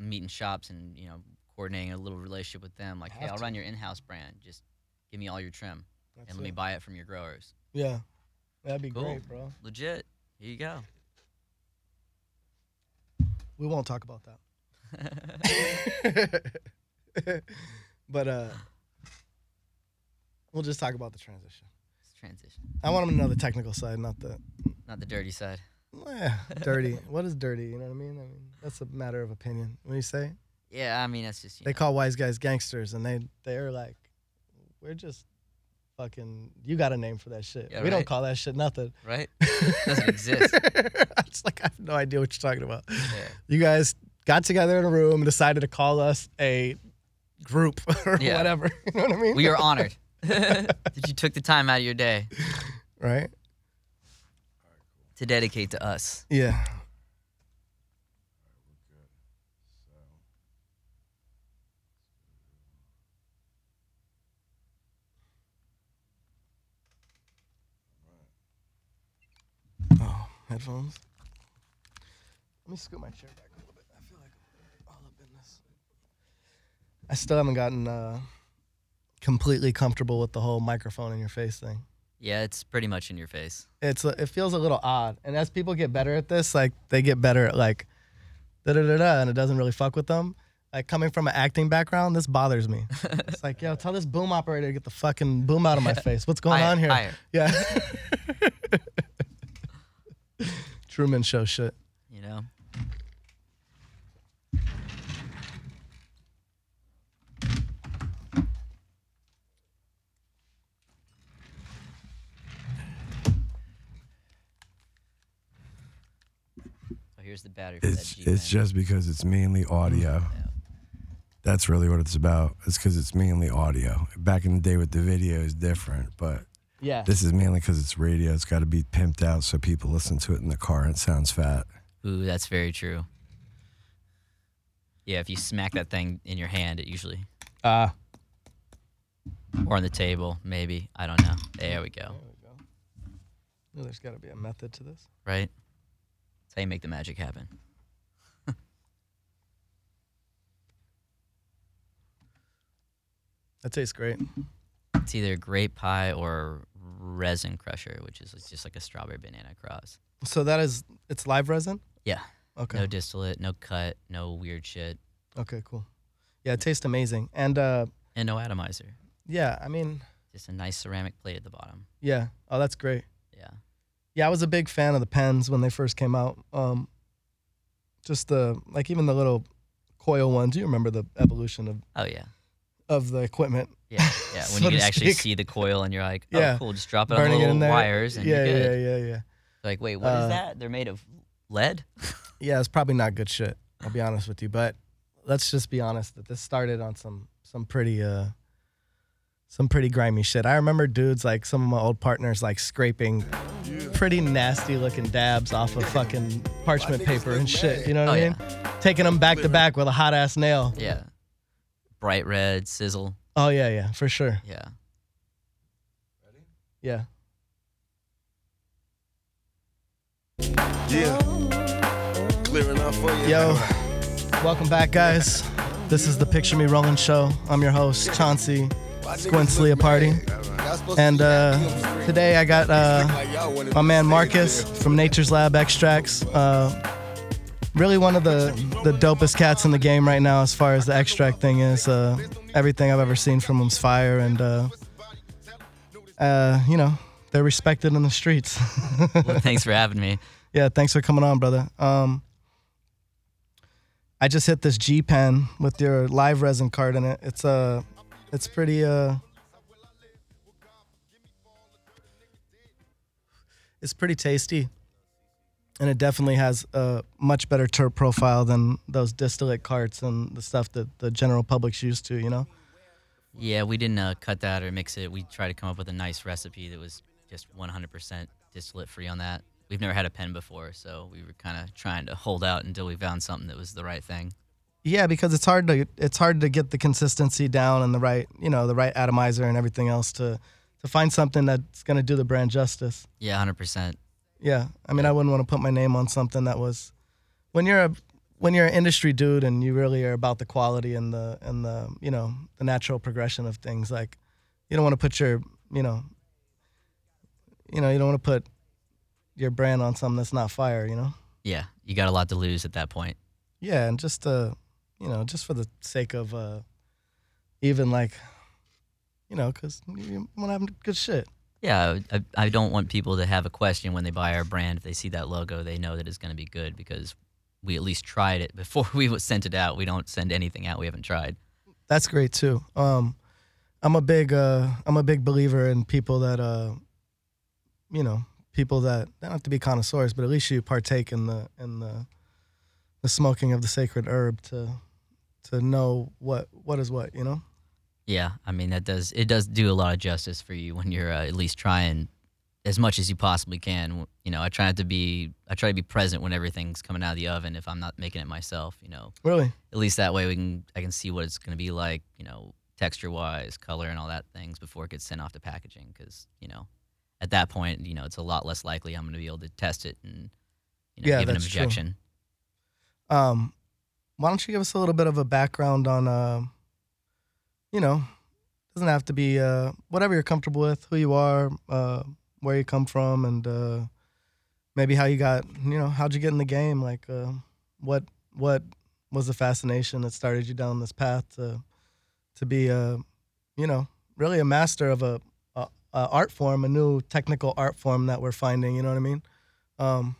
meeting shops and you know coordinating a little relationship with them. Like, hey, I'll to. run your in-house brand. Just give me all your trim That's and let me buy it from your growers. Yeah, that'd be Cool. great, bro. Legit. Here you go. We won't talk about that. but uh, we'll just talk about the transition. It's transition, I want them to know the technical side, not the not the dirty side. Eh, dirty. what is dirty? You know what I mean? I mean that's a matter of opinion. What do you say? Yeah, I mean that's just you They know, call wise guys gangsters, and they they're like, we're just fucking. You got a name for that shit. Yeah, we don't call that shit nothing. right. Doesn't exist. it's like I have no idea what you're talking about. Yeah. You guys got together in a room and decided to call us a group or Yeah. whatever. You know what I mean? We are honored that you took the time out of your day right. To dedicate to us. Yeah. Oh, headphones. Let me scoot my chair back a little bit. I feel like I'm all up in this. I still haven't gotten uh, completely comfortable with the whole microphone in your face thing Yeah, it's pretty much in your face. it's it feels a little odd. And as people get better at this, like they get better at like da da da da, and it doesn't really fuck with them. Like coming from an acting background, this bothers me. It's like, yo, tell this boom operator to get the fucking boom out of my face. What's going on here? Yeah. Truman Show shit. You know. So here's the battery for It's that it's just because it's mainly audio. That's really what it's about. It's because it's mainly audio. Back in the day with the video is different, but Yeah. this is mainly because it's radio. It's got to be pimped out so people listen to it in the car and it sounds fat. Ooh, that's very true. Yeah, if you smack that thing in your hand, it usually Uh, or on the table, maybe. I don't know. There we go. there we go. Well, there's got to be a method to this. Right? That's how you make the magic happen. That tastes great. It's either grape pie or resin crusher, which is just like a strawberry banana cross. So that is it's live resin. Yeah. Okay. No distillate, no cut, no weird shit, Okay. Cool. Yeah, it tastes amazing. And uh, and no atomizer. yeah, I mean, Just a nice ceramic plate at the bottom. yeah. Oh, that's great. Yeah. Yeah, I was a big fan of the pens when they first came out. Um, just the like even the little coil ones. You remember the evolution of Oh yeah. of the equipment. Yeah. Yeah. So When you to can actually speak. see the coil and you're like, oh Yeah. cool, just drop it on the it little wires and yeah, you're good. yeah, yeah, yeah. Like, wait, what is Uh, that? They're made of lead? Yeah, it's probably not good shit. I'll be honest with you, but let's just be honest that this started on some some pretty uh some pretty grimy shit. I remember dudes like some of my old partners like scraping pretty nasty looking dabs off of fucking parchment paper and shit. You know what Oh, I yeah. mean? Taking them back to back with a hot ass nail. Yeah. Bright red, sizzle. Oh yeah, yeah, for sure. Yeah. Yeah. Yeah. Clear enough for you. Yo, welcome back, guys. This is the Picture Me Rolling Show. I'm your host, Chauncey Squints Party. And uh, today I got uh, my man Marcus from Nature's Lab Extracts. Uh, really one of the, the dopest cats in the game right now as far as the extract thing is. Uh, everything I've ever seen from him's fire, and uh, uh, you know they're respected in the streets. Well, thanks for having me. Yeah, thanks for coming on, brother. Um, I just hit this G pen with your live resin cart in it. It's uh, it's pretty uh, it's pretty tasty, and it definitely has a much better terp profile than those distillate carts and the stuff that the general public's used to. You know. Yeah, we didn't uh, cut that or mix it. We tried to come up with a nice recipe that was just 100% distillate free on that. We've never had a pen before, so we were kind of trying to hold out until we found something that was the right thing. Yeah, because it's hard to it's hard to get the consistency down and the right you know the right atomizer and everything else to to find something that's gonna do the brand justice. Yeah, 100%. Yeah, I mean I wouldn't want to put my name on something that was when you're a when you're an industry dude and you really are about the quality and the and the you know the natural progression of things, like you don't want to put your you know you know you don't want to put your brand on something that's not fire. You know. Yeah, you got a lot to lose at that point. Yeah, and just uh, you know, just for the sake of uh, even like, you know, because you want to have good shit. Yeah, I, I don't want people to have a question when they buy our brand. If they see that logo, they know that it's going to be good because we at least tried it before we sent it out. We don't send anything out we haven't tried. That's great too. Um, I'm a big uh, I'm a big believer in people that uh, you know, people that don't have to be connoisseurs, but at least you partake in the in the the smoking of the sacred herb to to know what what is what, you know. Yeah, I mean that does it does do a lot of justice for you when you're uh, at least trying as much as you possibly can. You know, I try not to be I try to be present when everything's coming out of the oven if I'm not making it myself. You know, Really? at least that way we can I can see what it's going to be like. You know, texture wise, color, and all that things before it gets sent off to packaging. Because you know, at that point, you know, it's a lot less likely I'm going to be able to test it and you know, Yeah, give an that's true. Um, why don't you give us a little bit of a background on, uh, you know, doesn't have to be uh, whatever you're comfortable with, who you are, uh, where you come from, and uh, maybe how you got, you know, how'd you get in the game? Like, uh, what what was the fascination that started you down this path to to be a, you know, really a master of a, a, a art form, a new technical art form that we're finding. You know what I mean? Um,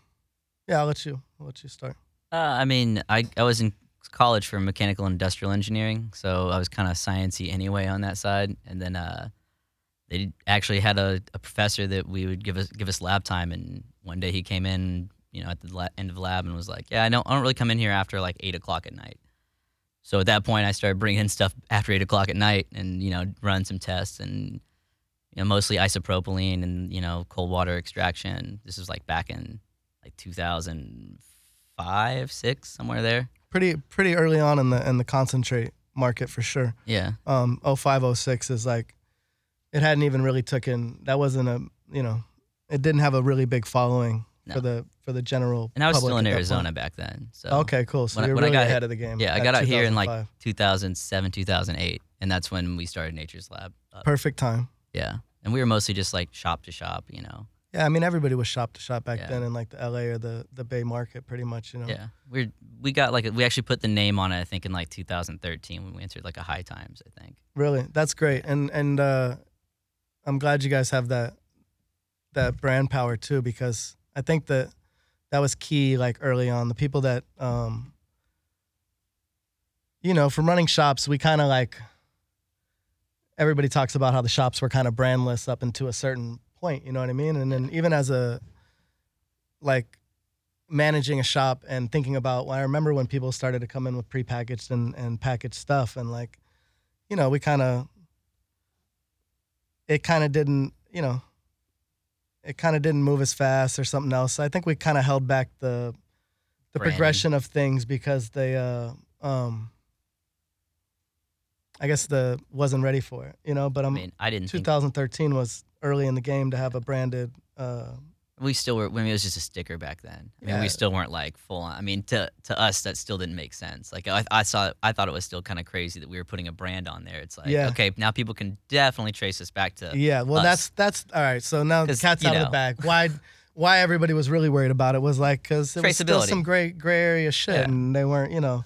yeah, I'll let you I'll let you start. Uh, I mean, I, I was in college for mechanical and industrial engineering, so I was kind of sciencey anyway on that side. And then uh, they actually had a, a professor that we would give us give us lab time, and one day he came in, you know, at the la- end of lab and was like, "Yeah, I don't I don't really come in here after like eight o'clock at night." So at that point, I started bringing in stuff after eight o'clock at night, and you know, run some tests and you know, mostly isopropylene and you know, cold water extraction. This was like back in like 2005, six, somewhere there. Pretty pretty early on in the in the concentrate market for sure. Yeah, Um 0506 is like it hadn't even really taken that wasn't a you know it didn't have a really big following No. for the for the general and I was still in Arizona back then. So Okay, cool. So when I- you're when I really got ahead of the game. yeah, I got out here in like 2007, 2008, and that's when we started Nature's Lab. perfect time. Yeah, and we were mostly just like shop to shop, you know. Yeah, I mean everybody was shop to shop back Yeah. then in like the LA or the the Bay Market pretty much, you know. Yeah, we we got like we actually put the name on it. I think in like 2013 when we entered like a High Times. I think. Really, that's great, and and uh, I'm glad you guys have that that brand power too, because I think that that was key. Like early on, the people that um, you know, from running shops, we kind of like everybody talks about how the shops were kind of brandless up into a certain point. You know what I mean? And then even as a like managing a shop and thinking about, well, I remember when people started to come in with prepackaged and and packaged stuff, and like you know, we kind of, it kind of didn't, you know, it kind of didn't move as fast or something else. I think we kind of held back the, the Branding. progression of things because they, uh, um, I guess the wasn't ready for it, you know. But I I'm mean, I didn't think 2013 was early in the game to have a branded. Uh, we still were. I mean, it was just a sticker back then. I mean, Yeah. we still weren't like full on. I mean, to to us, that still didn't make sense. Like I, I saw, I thought it was still kind of crazy that we were putting a brand on there. It's like, Yeah. okay, now people can definitely trace us back to. yeah, well, us. that's that's all right. So now the cat's out of the bag. Why? Why everybody was really worried about it was like because it was still some gray gray area shit, Yeah. and they weren't, you know,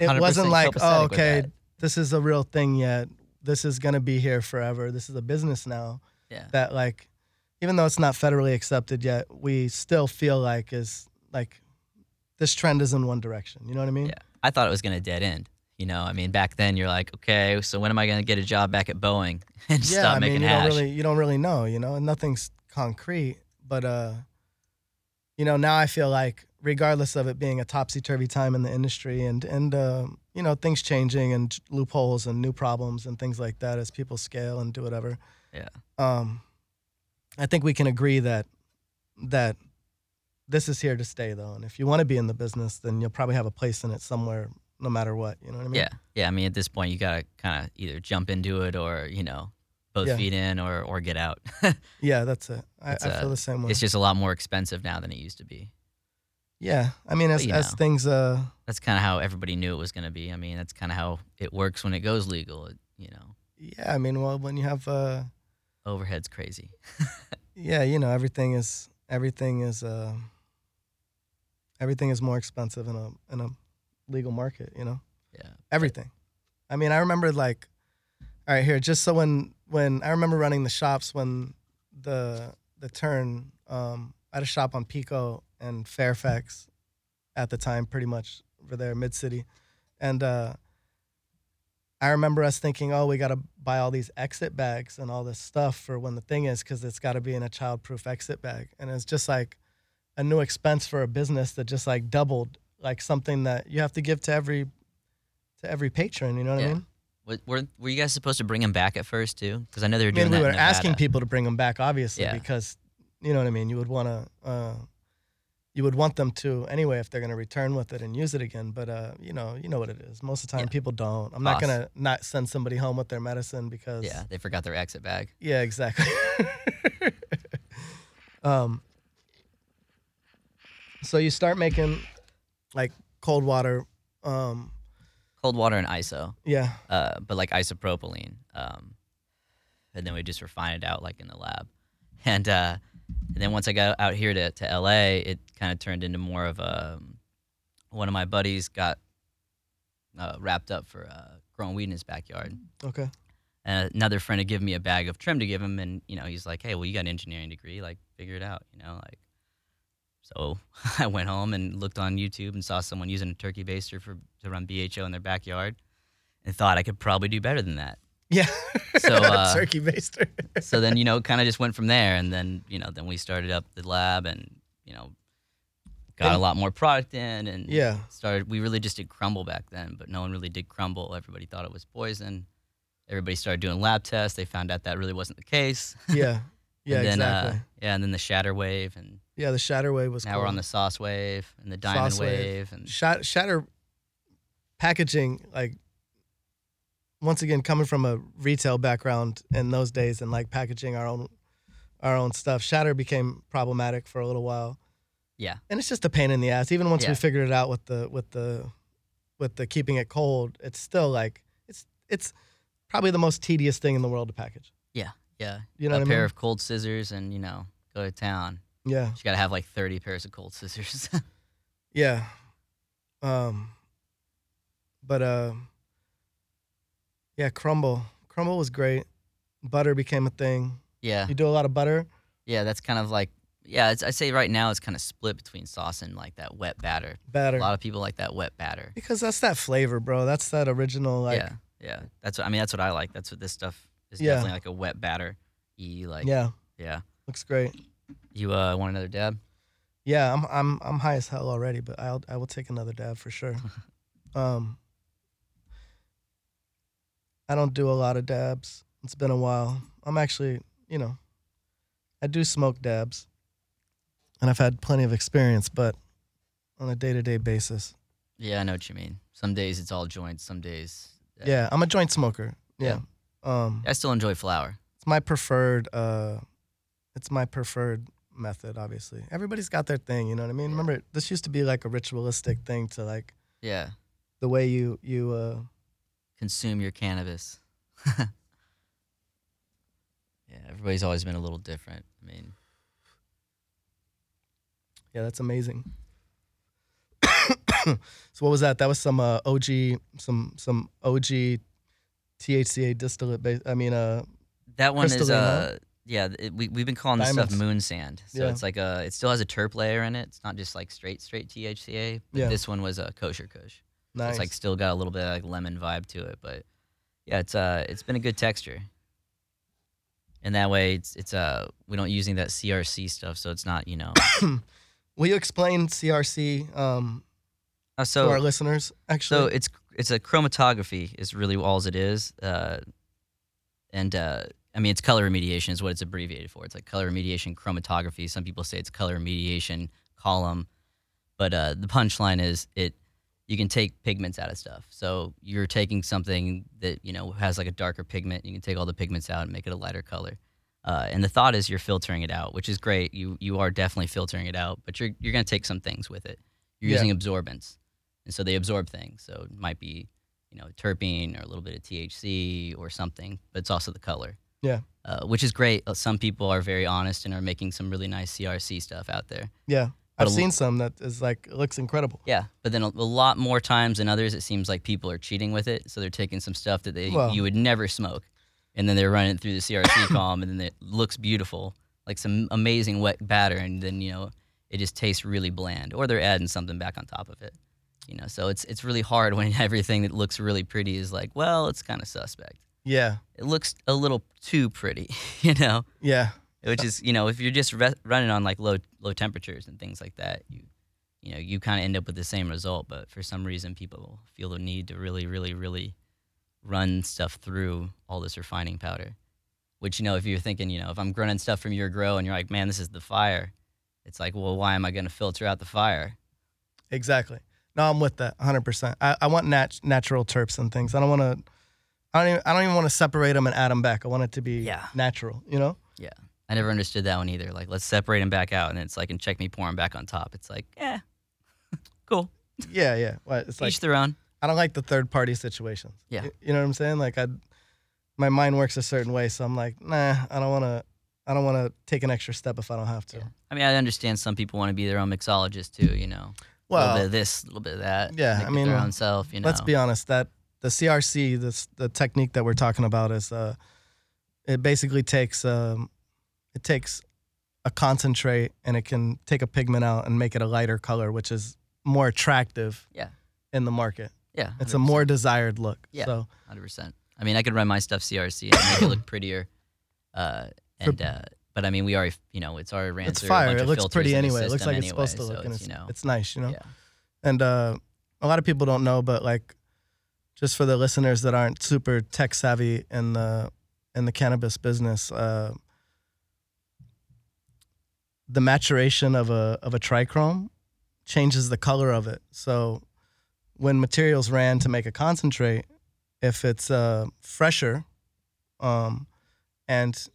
it wasn't like, oh, okay, this is a real thing yet. This is gonna be here forever. This is a business now Yeah. that like, even though it's not federally accepted yet, we still feel like is like, this trend is in one direction. You know what I mean? Yeah. I thought it was gonna dead end. You know, I mean, back then you're like, okay, so when am I gonna get a job back at Boeing and yeah, stop I mean, making you hash? don't really, you don't really know, you know, and nothing's concrete. But uh, you know, now I feel like, regardless of it being a topsy turvy time in the industry, and and uh, you know, things changing and loopholes and new problems and things like that as people scale and do whatever. Yeah. Um, I think we can agree that that this is here to stay, though, and if you want to be in the business, then you'll probably have a place in it somewhere, no matter what. You know what I mean? Yeah, yeah. I mean, at this point, you gotta kind of either jump into it or you know, both Yeah. feet in or or get out. Yeah, that's it. I, uh, feel the same way. it's just a lot more expensive now than it used to be. Yeah, I mean, as as know. things, uh, That's kind of how everybody knew it was going to be. I mean, that's kind of how it works when it goes legal. You know, yeah, I mean, well, when you have, uh, overhead's crazy. yeah, you know, everything is everything is uh, everything is more expensive in a in a legal market. You know, Yeah. everything. I mean, I remember like, all right, here, just so when when I remember running the shops when the the turn, um, I had a shop on Pico and Fairfax at the time, pretty much over there, mid city, and uh, I remember us thinking, oh, we got to buy all these exit bags and all this stuff for when the thing is, because it's got to be in a childproof exit bag, and it's just like a new expense for a business that just like doubled, like something that you have to give to every to every patron. You know what I mean? Were, were you guys supposed to bring them back at first too? Because I know they were I doing mean, we were in asking people to bring them back, obviously, Yeah. because you know what I mean. You would want to, uh, you would want them to anyway if they're going to return with it and use it again. But uh, you know, you know what it is. Most of the time, Yeah. people don't. I'm not gonna not send somebody home with their medicine because Yeah, they forgot their exit bag. yeah, exactly. um, so you start making like cold water. Um, Cold water and ISO, yeah, uh, but like isopropylene. Um, and then we just refine it out like in the lab. And uh, and then once I got out here to, to LA, it kind of turned into more of a. One of my buddies got uh, wrapped up for uh, growing weed in his backyard. okay, And another friend had given me a bag of trim to give him, and you know he's like, "Hey, well, you got an engineering degree, like figure it out," you know, like. So I went home and looked on YouTube and saw someone using a turkey baster for to run BHO in their backyard, and thought I could probably do better than that. Yeah. So, uh, turkey baster. So then you know, kind of just went from there, and then you know, then we started up the lab, and you know, got a lot more product in, and yeah, started. We really just did crumble back then, but no one really did crumble. Everybody thought it was poison. Everybody started doing lab tests. They found out that really wasn't the case. yeah, yeah, and then, exactly. Uh, yeah, and then the shatter wave, and yeah, the shatter wave was. now cool. we're on the sauce wave and the diamond wave. wave, and Shat- shatter packaging like once again coming from a retail background in those days and like packaging our own our own stuff shatter became problematic for a little while. Yeah, and it's just a pain in the ass. Even once we figured it out with the with the with the keeping it cold it's still like it's it's probably the most tedious thing in the world to package. Yeah, yeah. you know a what i pair mean? of cold scissors, and you know, go to town. yeah. You got to have like thirty pairs of cold scissors. yeah. Um but uh yeah crumble crumble was great butter became a thing yeah, you do a lot of butter yeah. That's kind of like yeah. It's, I say right now it's kind of split between sauce and like that wet batter. batter A lot of people like that wet batter. because that's that flavor bro that's that original like yeah, yeah. That's what I mean. That's what I like. That's what this stuff is. Yeah. Definitely like a wet batter. E like yeah yeah. looks great You uh want another dab? yeah i'm i'm i'm high as hell already but i'll i will take another dab for sure um i don't do a lot of dabs it's been a while i'm actually you know i do smoke dabs and i've had plenty of experience but on a day-to-day basis Yeah, I know what you mean. Some days it's all joints. Some days. uh, yeah i'm a joint smoker yeah, um I still enjoy flour. it's my preferred uh it's my preferred method obviously everybody's got their thing you know what i mean remember this used to be like a ritualistic thing to like Yeah. the way you you uh Consume your cannabis. yeah, everybody's always been a little different. I mean, yeah that's amazing so what was that that was some uh og some some og thca distillate base i mean uh that one is uh yeah, it, we we've been calling this stuff moon sand. So Yeah. it's like a it still has a terp layer in it. It's not just like straight straight THCA. But Yeah. this one was a kosher kush. Nice It's like still got a little bit of like lemon vibe to it, but yeah, it's uh it's been a good texture. And that way it's it's uh we don't using that CRC stuff, so it's not, you know. will you explain crc um Uh, to so our listeners actually So it's it's a chromatography is really all it is, uh, and uh, I mean it's color remediation is what it's abbreviated for. It's like color remediation chromatography. Some people say it's color remediation column, but uh, the punchline is it. You can take pigments out of stuff. So you're taking something that you know has like a darker pigment. You can take all the pigments out and make it a lighter color. Uh, and the thought is you're filtering it out, which is great. You you are definitely filtering it out, but you're you're gonna take some things with it. You're Yeah. using absorbents, and so they absorb things. So it might be, you know, terpene or a little bit of THC or something, but it's also the color. Yeah. Uh, which is great. Uh, Some people are very honest and are making some really nice CRC stuff out there. Yeah. I've seen some that is like, it looks incredible. Yeah, but then a, a lot more times than others, it seems like people are cheating with it. So they're taking some stuff that they Well- you would never smoke, and then they're running it through the CRC column, and then it looks beautiful, like some amazing wet batter, and then you know it just tastes really bland, or they're adding something back on top of it. You know, so it's it's really hard when everything that looks really pretty is like, well, it's kind of suspect. Yeah. It looks a little too pretty, you know Yeah. Which is you know if you're just re- running on like low low temperatures and things like that you you know you kind of end up with the same result but for some reason people feel the need to really really really run stuff through all this refining powder which you know if you're thinking you know if i'm running stuff from your grow and you're like man this is the fire it's like well why am i going to filter out the fire Exactly. No, I'm with that 100%. I, I want nat- natural terps and things. I don't want to, I don't even, I don't even want to separate them and add them back. I want it to be Yeah. natural, you know? I never understood that one either like let's separate them back out and it's like and check me pour them back on top it's like yeah cool Yeah, yeah. What? It's like, each their own I don't like the third party situations. Yeah. Y- You know what I'm saying? Like I, my mind works a certain way, so I'm like, nah, I don't want to, I don't want to take an extra step if I don't have to. I mean, I understand some people want to be their own mixologist too. You know, a little Well, bit of this, a little bit of that. Yeah, make I it mean, their own self. You know, let's be honest that the CRC, this the technique that we're talking about is, uh, it basically takes, um, it takes a concentrate and it can take a pigment out and make it a lighter color, which is more attractive. Yeah. In the market, yeah, it's a more desired look. Yeah. So hundred percent. I mean, I could run my stuff CRC and make it look prettier. Uh, and uh, but I mean, we already, you know, it's already ran it's through a fire. It looks pretty anyway. It looks like it's supposed to so look, and it's, it's, you know, it's nice, you know. yeah, And uh, a lot of people don't know, but like, just for the listeners that aren't super tech savvy in the in the cannabis business, uh, the maturation of a of a trichome changes the color of it. So when materials ran to make a concentrate, if it's uh, fresher, um, and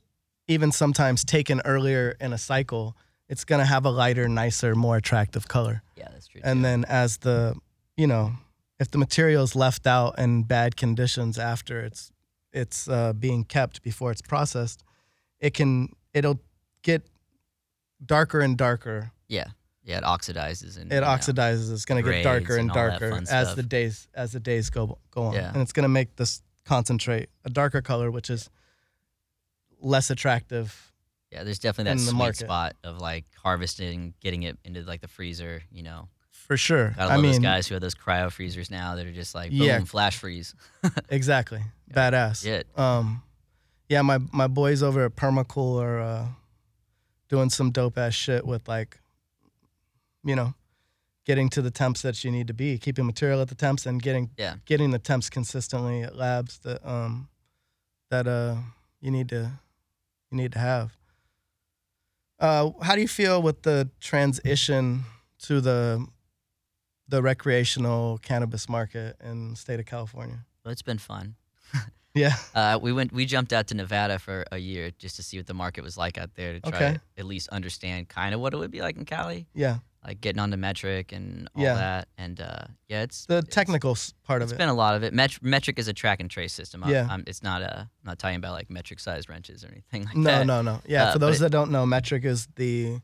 even sometimes taken earlier in a cycle, it's gonna have a lighter, nicer, more attractive color. yeah, that's true. And too. then as the, you know, if the material is left out in bad conditions after it's it's uh, being kept before it's processed, it can it'll get darker and darker. yeah, yeah, it oxidizes and It you know, oxidizes. It's gonna get darker and and darker as stuff. the days as the days go go on, Yeah. and it's gonna make this concentrate a darker color, which is less attractive. Yeah, there's definitely that sweet market. spot of like harvesting, getting it into like the freezer. You know, For sure. gotta I mean, those guys who have those cryo freezers now that are just like boom, Yeah. flash freeze. exactly. Badass. Shit. Um, yeah, my my boys over at Permacool are uh, doing some dope ass shit with like, you know, getting to the temps that you need to be, keeping material at the temps, and getting Yeah. getting the temps consistently at labs that um that uh you need to you need to have. Uh, how do you feel with the transition to the the recreational cannabis market in the state of California? Well, it's been fun. Yeah. Uh, we went. We jumped out to Nevada for a year just to see what the market was like out there to try Okay. to at least understand kind of what it would be like in Cali, Yeah. like getting onto Metrc and all Yeah. that. And uh, yeah, it's The it's- technical part of It's It's been a lot of it. Met- Metrc is a track and trace system. I'm, Yeah. I'm, it's not a. I'm not talking about like metric size wrenches or anything like no, that. no, no. No. Yeah, Uh, for those it- that don't know, Metrc is the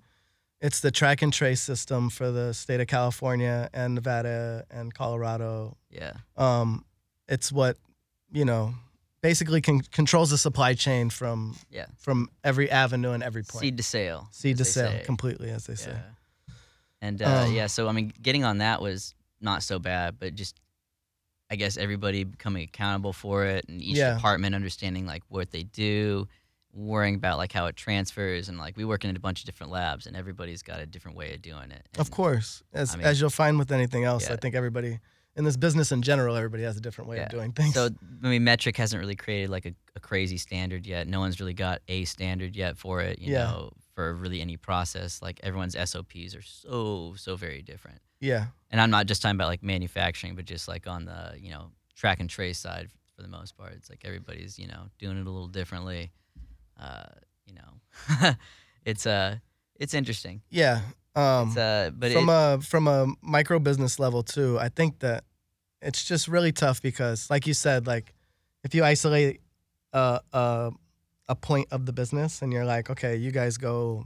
it's the track and trace system for the state of California and Nevada and Colorado. Yeah. Um, it's what you know basically con- controls the supply chain from Yeah. from every avenue and every point. Seed to sale. Seed to sale say. completely, as they say. And uh, Um, yeah, so I mean, getting on that was not so bad, but just I guess everybody becoming accountable for it, and each Yeah. department understanding like what they do, worrying about like how it transfers, and like we work in a bunch of different labs, and everybody's got a different way of doing it. Of course, as I mean- as you'll find with anything else, I think everybody in this business in general, everybody has a different way Yeah. of doing things. So I mean, Metrc hasn't really created like a, a crazy standard yet. No one's really got a standard yet for it. You Yeah. know, for really any process. Like everyone's SOPs are so so very different. yeah, and I'm not just talking about like manufacturing, but just like on the you know track and trace side for the most part. It's like everybody's you know doing it a little differently. Uh, you know, it's uh it's interesting. Yeah. Um, It's uh, but from it, a from a micro business level too, I think that it's just really tough because, like you said, like if you isolate a a, a point of the business and you're like, okay, you guys go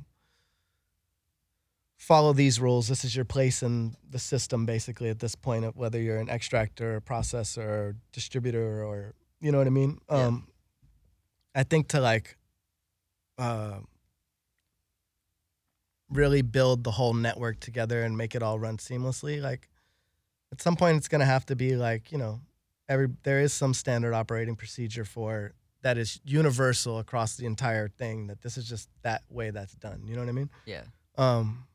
follow these rules. This is your place in the system, basically. At this point, of whether you're an extractor, or processor, or distributor, or you know what I mean. Yeah. Um, I think to like. Uh, really build the whole network together and make it all run seamlessly like at some point it's going to have to be like you know every there is some standard operating procedure for that is universal across the entire thing that this is just that way that's done you know what i mean yeah, um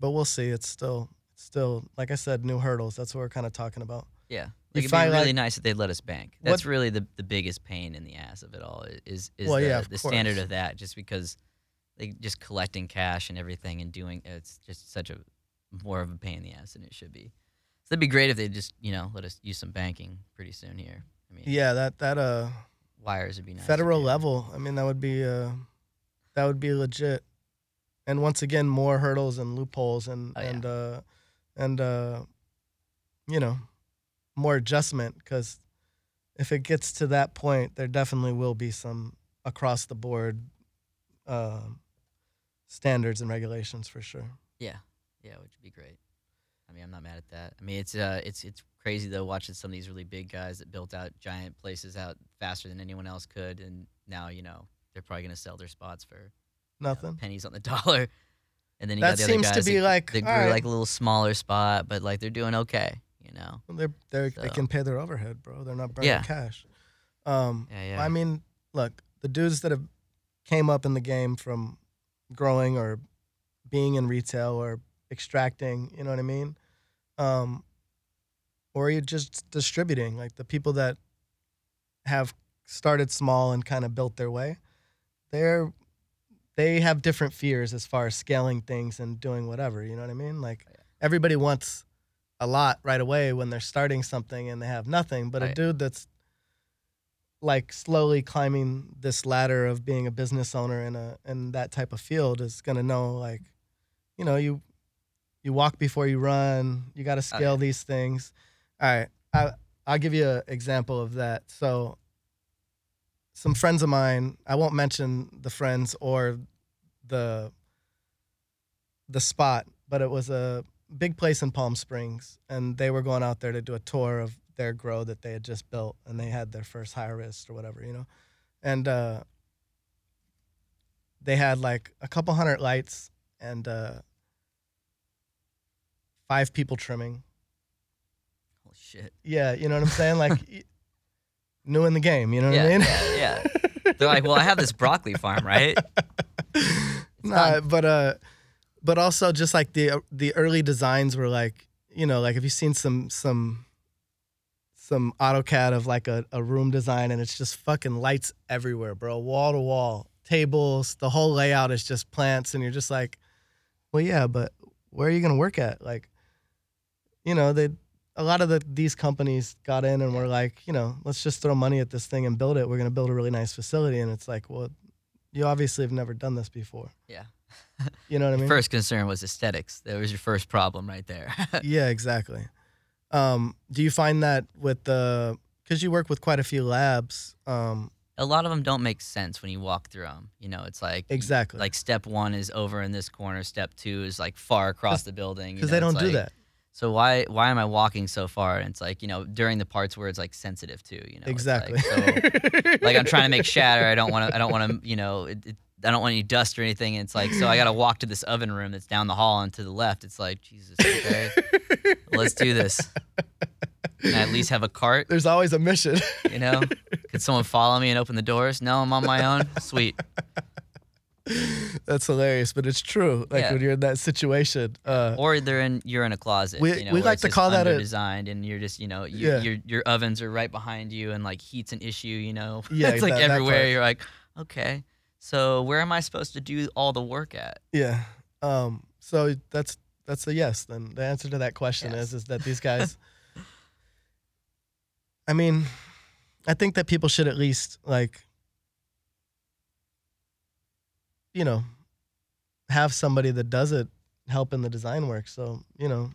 but we'll see it's still it's still like i said new hurdles that's what we're kind of talking about yeah. Like, it'd find, be really like- nice if they'd let us bank. What- That's really the the biggest pain in the ass of it all. i- Is is Well, the, yeah, the standard of that? Just because like just collecting cash and everything and doing it's just such a more of a pain in the ass than it should be. So it'd be great if they just you know let us use some banking pretty soon here. I mean, yeah that that uh wires would be nice. federal level i mean that would be uh that would be legit and once again more hurdles and loopholes and Oh, yeah. and uh and uh you know more adjustment because if it gets to that point there definitely will be some across the board um standards and regulations for sure Yeah, yeah, which would be great. I mean, I'm not mad at that. I mean, it's uh, it's it's crazy though watching some of these really big guys that built out giant places out faster than anyone else could, and now you know they're probably gonna sell their spots for you know, nothing pennies on the dollar. And then you That got the other seems to be that, like, that grew right. like a little smaller spot, but like they're doing okay, you know. Well, they're, they're they can pay their overhead bro they're not burning Yeah. cash um Yeah, yeah. I mean, look, the dudes that have came up in the game from growing or being in retail or extracting, you know what I mean? Um, or you're just distributing, like the people that have started small and kind of built their way, they're they have different fears as far as scaling things and doing whatever, you know what I mean? Like everybody wants a lot right away when they're starting something and they have nothing, but a dude that's like slowly climbing this ladder of being a business owner in a in that type of field is gonna know like, you know, you you walk before you run. You got to Oh, scale yeah. these things. All right, I I'll give you an example of that. So, some friends of mine, I won't mention the friends or the the spot, but it was a big place in Palm Springs, and they were going out there to do a tour of their grow that they had just built, and they had their first harvest or whatever, you know, and uh, they had like a couple hundred lights and uh, five people trimming. Holy shit. Yeah, you know what I'm saying? Like new in the game, you know what Yeah, I mean? yeah, yeah. They're like, well, I have this broccoli farm, right? nah, but uh, but also just like the the early designs were like, you know, like have you've seen some some some AutoCAD of like a, a room design and it's just fucking lights everywhere, bro, wall to wall, tables, the whole layout is just plants, and you're just like, well, yeah, but where are you gonna work at? Like, you know, they a lot of the these companies got in and were like, you know, let's just throw money at this thing and build it. We're gonna build a really nice facility, and it's like, well, you obviously have never done this before. Yeah. You know what I mean? First concern was aesthetics. That was your first problem right there. yeah, exactly. Um, do you find that with the because you work with quite a few labs? Um, a lot of them don't make sense when you walk through them. You know, it's like Exactly. Like step one is over in this corner. Step two is like far across the building. you because know, they don't do like- that. So why why am I walking so far? And it's like you know during the parts where it's like sensitive too. You know, exactly. Like, so, like I'm trying to make shatter. I don't want to. I don't want to. You know, it, it, I don't want any dust or anything. And it's like so I got to walk to this oven room that's down the hall and to the left. It's like Jesus. Okay, let's do this. Can I at least have a cart? There's always a mission. You know, could someone follow me and open the doors? No, I'm on my own. Sweet. That's hilarious, but it's true. Like Yeah. when you're in that situation. Uh, Or they're in you're in a closet. We- you know, we like to call that a- designed, and you're just you know you, Yeah. your your ovens are right behind you, and like heat's an issue. You know, Yeah, it's like that- everywhere. You're like, okay, so where am I supposed to do all the work at? yeah. Um, so that's that's a yes. Then the answer to that question Yes. is is that these guys. I mean, I think that people should at least like you know, have somebody that does it help in the design work. So you know,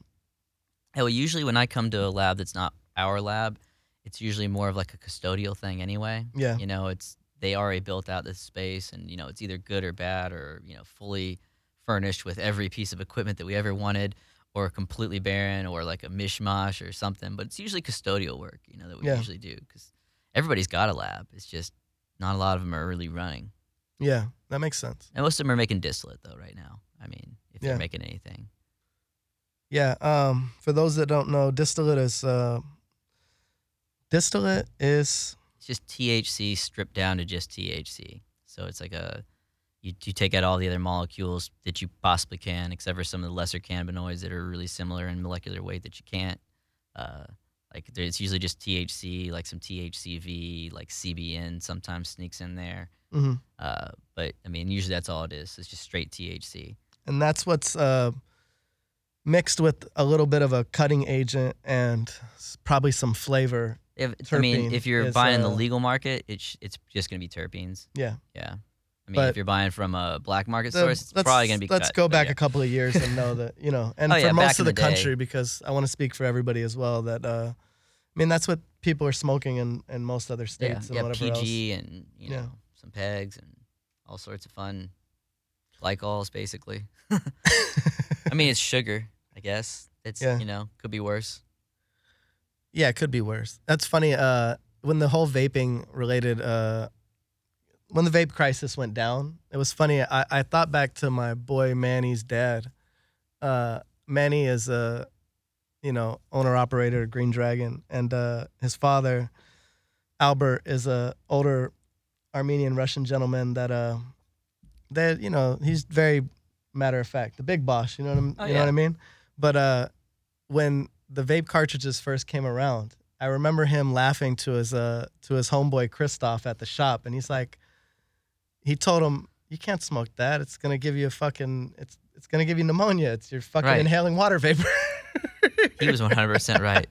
Yeah, well, usually when I come to a lab that's not our lab, it's usually more of like a custodial thing anyway. yeah, You know, it's they already built out this space, and you know, it's either good or bad, or you know, fully furnished with every piece of equipment that we ever wanted, or completely barren, or like a mishmash or something. But it's usually custodial work, you know, that we Yeah. usually do because everybody's got a lab. It's just not a lot of them are really running, yeah, that makes sense. and most of them are making distillate though right now. I mean, if Yeah. they're making anything. Yeah. Um, for those that don't know, distillate is uh, distillate is just THC stripped down to just THC. So it's like a you, you take out all the other molecules that you possibly can, except for some of the lesser cannabinoids that are really similar in molecular weight that you can't. Uh, like there- it's usually just THC, like some THCV, like CBN sometimes sneaks in there. mhm. Uh, but I mean, usually that's all it is. It's just straight THC. and that's what's uh, mixed with a little bit of a cutting agent and probably some flavor. If, I mean, if you're is, buying in the uh, legal market, it's it's just gonna be terpenes. Yeah. Yeah. I mean, But if you're buying from a black market source, it's let's probably gonna be. let's cut, go but back yeah. a couple of years and know that you know, and Oh, for yeah, most of the, the day. country, because I want to speak for everybody as well. That uh, I mean, that's what people are smoking in, in most other yeah, states yeah, and whatever PG and you know Yeah. some pegs and all sorts of fun glycols, basically. I mean, it's sugar, I guess. It's Yeah. you know could be worse. Yeah, it could be worse. That's funny. Uh, when the whole vaping related, uh, when the vape crisis went down, it was funny. I, I thought back to my boy Manny's dad. Uh, Manny is a, you know, owner operator of Green Dragon, and uh, his father, Albert, is a older Armenian Russian gentleman that uh, that you know he's very matter of fact, the big boss. You know what I'm, Oh, you know what I mean? But uh, when the vape cartridges first came around, I remember him laughing to his uh to his homeboy Christoph at the shop, and he's like, he told him, "You can't smoke that. It's gonna give you a fucking it's it's gonna give you pneumonia. It's you're fucking Right. inhaling water vapor." He was 100 percent right.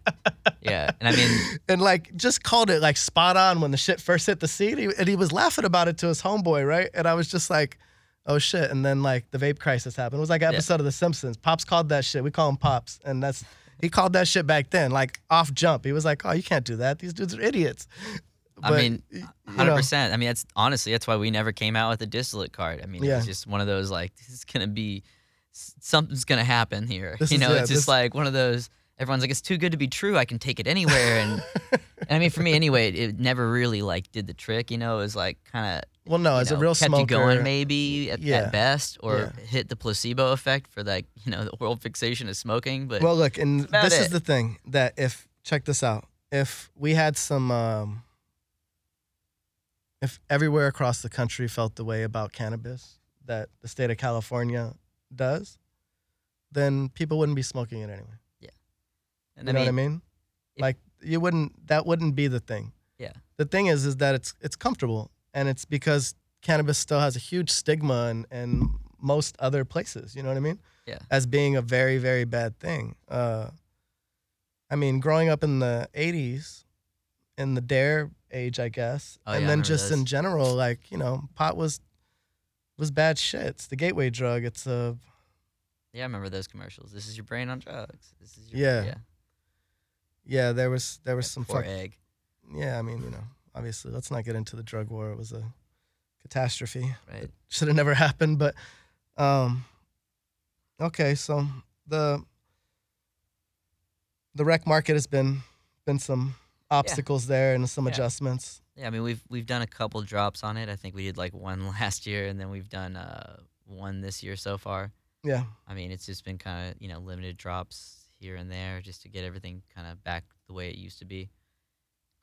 Yeah, and I mean, and like just called it like spot on when the shit first hit the scene, he, and he was laughing about it to his homeboy, right? And I was just like. Oh shit! And then like the vape crisis happened. It was like an Yeah. episode of The Simpsons. Pops called that shit. We call him Pops, and that's he called that shit back then. Like off jump, he was like, "Oh, you can't do that. These dudes are idiots." I mean, hundred percent. I mean, that's honestly that's why we never came out with a distillate cart. I mean, Yeah. was just one of those like this is gonna be something's gonna happen here. This you is- know, yeah, it's just this- like one of those. Everyone's like, it's too good to be true. I can take it anywhere, and, and I mean, for me anyway, it, it never really like did the trick. You know, it was like kind of well, no, as know, a real kept smoker, you going maybe at, Yeah. at best, or Yeah. hit the placebo effect for like you know the oral fixation of smoking. But Well, look, and this is the thing that if check this out, if we had some, um, if everywhere across the country felt the way about cannabis that the state of California does, then people wouldn't be smoking it anyway. And You know what I mean? like you wouldn't. That wouldn't be the thing. Yeah. The thing is, is that it's it's comfortable, and it's because cannabis still has a huge stigma in, in most other places. You know what I mean? Yeah. As being a very very bad thing. Uh, I mean, growing up in the '80s, in the DARE age, I guess, Oh, and yeah, I then just in general, like you know, pot was was bad shit. It's the gateway drug. It's a yeah, I remember those commercials. This is your brain on drugs. This is your, Yeah. yeah. Yeah. There was there was that some poor fuck, egg. yeah, I mean, you know, obviously, let's not get into the drug war. It was a catastrophe. Right. Should have never happened. But, um, okay, so the the rec market has been been some obstacles there and some Yeah. adjustments. Yeah, I mean we've we've done a couple drops on it. I think we did like one last year, and then we've done uh, one this year so far. Yeah, I mean it's just been kind of you know limited drops here and there just to get everything kind of back the way it used to be.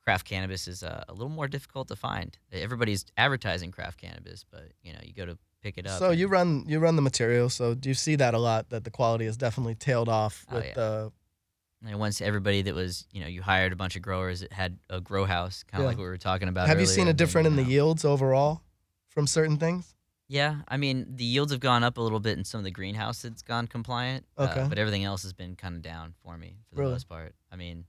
Craft cannabis is uh, a little more difficult to find. Everybody's advertising craft cannabis, but you know you go to pick it up. So you run you run the material. So do you see that a lot? That the quality has definitely tailed off Oh, with yeah. the And once everybody that was, you know, you hired a bunch of growers that had a grow house, kind of Yeah. like what we were talking about. Have you seen a and then, different you in the yields overall from certain things? Yeah, I mean the yields have gone up a little bit in some of the greenhouse that's gone compliant. Okay. Uh, but everything else has been kind of down for me for the Really? most part. I mean,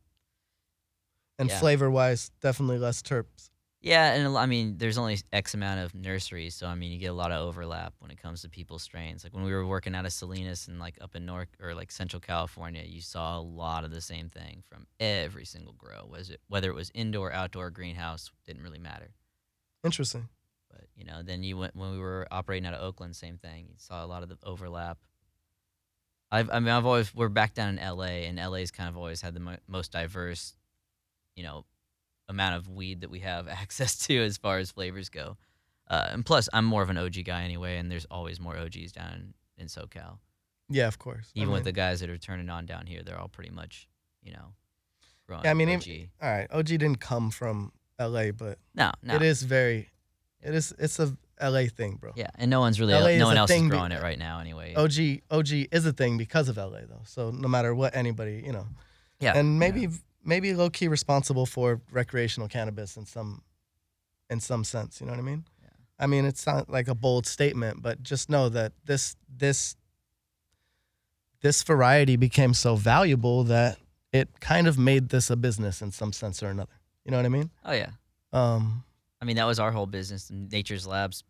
And Yeah. flavor wise, definitely less terps. Yeah, and a lo- I mean, there's only X amount of nurseries, so I mean, you get a lot of overlap when it comes to people's strains. Like when we were working out of Salinas and like up in North or like Central California, you saw a lot of the same thing from every single grow. Was it whether it was indoor, outdoor, greenhouse, didn't really matter. Interesting. But you know, then you went when we were operating out of Oakland, same thing. You saw a lot of the overlap. I've, I mean, I've always we're back down in LA, and LA's kind of always had the mo- most diverse, you know, amount of weed that we have access to as far as flavors go. Uh, and plus, I'm more of an OG guy anyway, and there's always more OGs down in, in SoCal. Yeah, of course. I Even with the guys that are turning on down here, they're all pretty much, you know, growing Yeah, I mean, OG. even- all right, OG didn't come from LA, but no, no, it is very, it is it's a LA thing, bro. yeah, and no one's really, LA no one else is thing be- growing it right now anyway. OG OG is a thing because of LA though. So no matter what anybody, you know, yeah, and maybe yeah. maybe low key responsible for recreational cannabis in some in some sense. You know what I mean? Yeah. I mean, it's not like a bold statement, but just know that this this this variety became so valuable that it kind of made this a business in some sense or another. You know what I mean? Oh yeah. Um, I mean that was our whole business. Nature's Lab's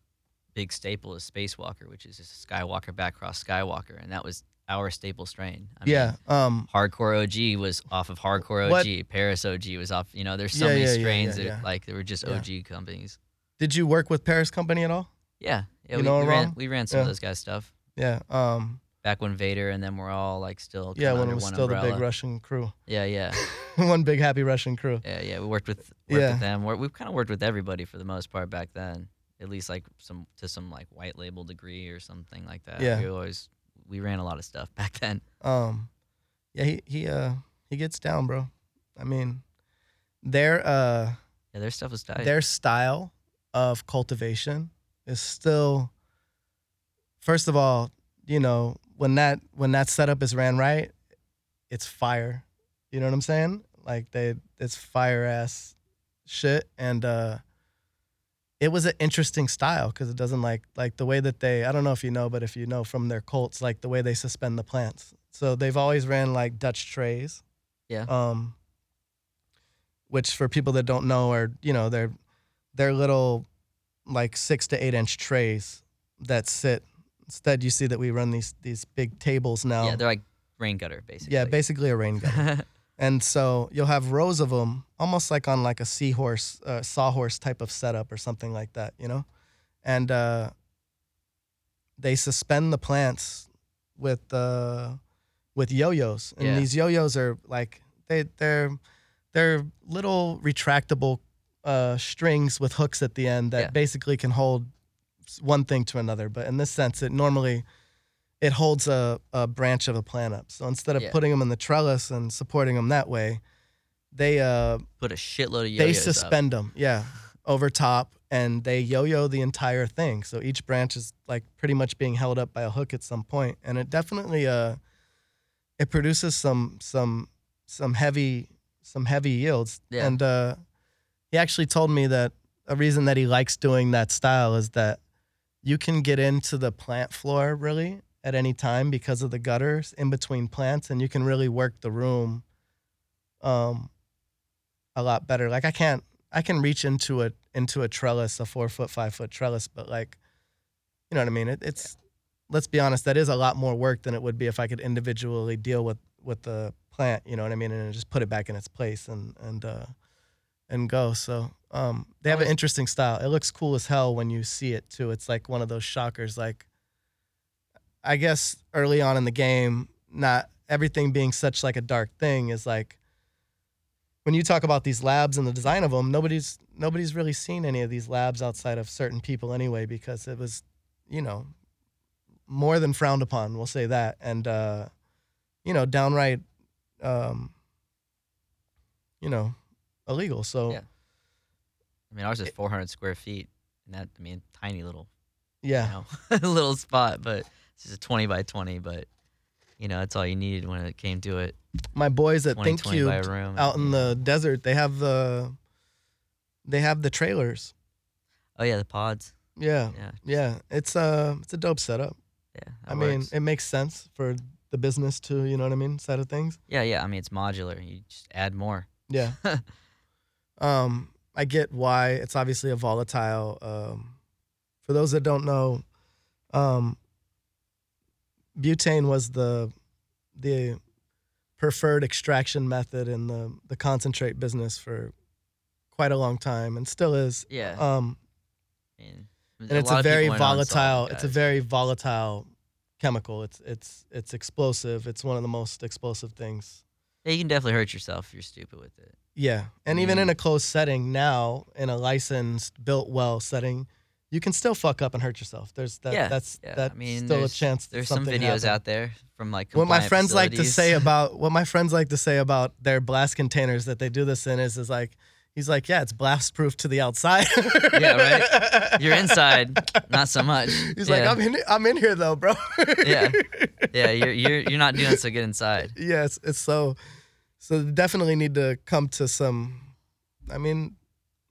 big staple is Spacewalker, which is just a Skywalker backcross Skywalker, and that was our staple strain. I yeah. Mean, Um, Hardcore OG was off of Hardcore What- OG. Paris OG was off. You know, there's so Yeah, many yeah, strains yeah, that like they were just. OG companies. did you work with Paris Company at all? Yeah, yeah. You we, know we ran we ran some of those guys' stuff Yeah. Um, back when Vader and them were all like still yeah, when it was still the big Russian crew, Yeah, yeah, one big happy Russian crew. yeah, yeah. We worked with worked Yeah. with them. We're, we've kind of worked with everybody for the most part back then. At least like some to some like white label degree or something like that. Yeah. We always we ran a lot of stuff back then. Um, yeah, he he uh he gets down, bro. I mean, their uh Yeah, their stuff was tight. their style of cultivation is still. First of all, you know when that when that setup is ran right, it's fire. You know what I'm saying? Like they, it's fire ass shit, and uh, it was an interesting style because it doesn't like like the way that they. I don't know if you know, but if you know from their cults, like the way they suspend the plants. So they've always ran like Dutch trays. Yeah. Um. Which for people that don't know are you know they're they're little like six to eight inch trays that sit. Instead, you see that we run these these big tables now. yeah, they're like rain gutter basically. Yeah, basically a rain gun. and so you'll have rows of them, almost like on like a seahorse, uh, sawhorse type of setup or something like that, you know. And uh, they suspend the plants with uh, with yo-yos, and Yeah. these yo-yos are like they they're they're little retractable uh, strings with hooks at the end that Yeah. basically can hold one thing to another. But in this sense, it normally it holds a, a branch of a plant up. So instead of Yeah. putting them in the trellis and supporting them that way, they uh Put a shitload of they yo-yos up. suspend them, yeah, over top, and they yo-yo the entire thing. So each branch is like pretty much being held up by a hook at some point, and it definitely uh it produces some some some heavy some heavy yields. Yeah. And uh, he actually told me that a reason that he likes doing that style is that you can get into the plant floor really at any time because of the gutters in between plants, and you can really work the room um, a lot better. Like I can't, I can reach into a into a trellis, a four foot, five foot trellis, but like, you know what I mean? It, it's let's be honest, that is a lot more work than it would be if I could individually deal with with the plant. You know what I mean? And just put it back in its place and and uh, and go. So um, they have an interesting style. It looks cool as hell when you see it too. It's like one of those shockers. Like I guess early on in the game, not everything being such like a dark thing is like when you talk about these labs and the design of them, nobody's nobody's really seen any of these labs outside of certain people anyway, because it was, you know, more than frowned upon. We'll say that, and uh, you know, downright, um, you know, illegal. So Yeah. I mean, ours is 400 square feet, and that I mean, tiny little, yeah, you know, little spot, but it's just a 20 by 20. But you know, that's all you needed when it came to it. my boys at 20 Think 20 by a Cubed room. out in the desert, they have the, they have the trailers. Oh yeah, the pods. Yeah, Yeah, yeah, it's a it's a dope setup. yeah. I that mean, it makes sense for the business to You know what I mean? Side of things. yeah, yeah. I mean, it's modular. You just add more. Yeah. um, I get why it's obviously a volatile. Um, for those that don't know, um, butane was the the preferred extraction method in the the concentrate business for quite a long time, and still is. Yeah. Um, I mean, and it's a very people went on volatile. It's a very volatile chemical. It's it's it's explosive. It's one of the most explosive things. Yeah, you can definitely hurt yourself if you're stupid with it. Yeah, and even in Mm. a closed setting now, in a licensed, built well setting, you can still fuck up and hurt yourself. There's that. yeah, that's yeah. that's I mean, still a chance. There's some videos happened. out there from like What my friends like to say about what my friends like to say about their blast containers that they do this in is is like he's like yeah it's blast proof to the outside. Yeah, right. You're inside, not so much. He's yeah. like I'm in I'm in here though, bro. yeah, yeah. You're you're you're not doing so good inside. yes, it's so so definitely need to come to some I mean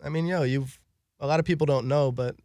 I mean yo, you've a lot of people don't know, but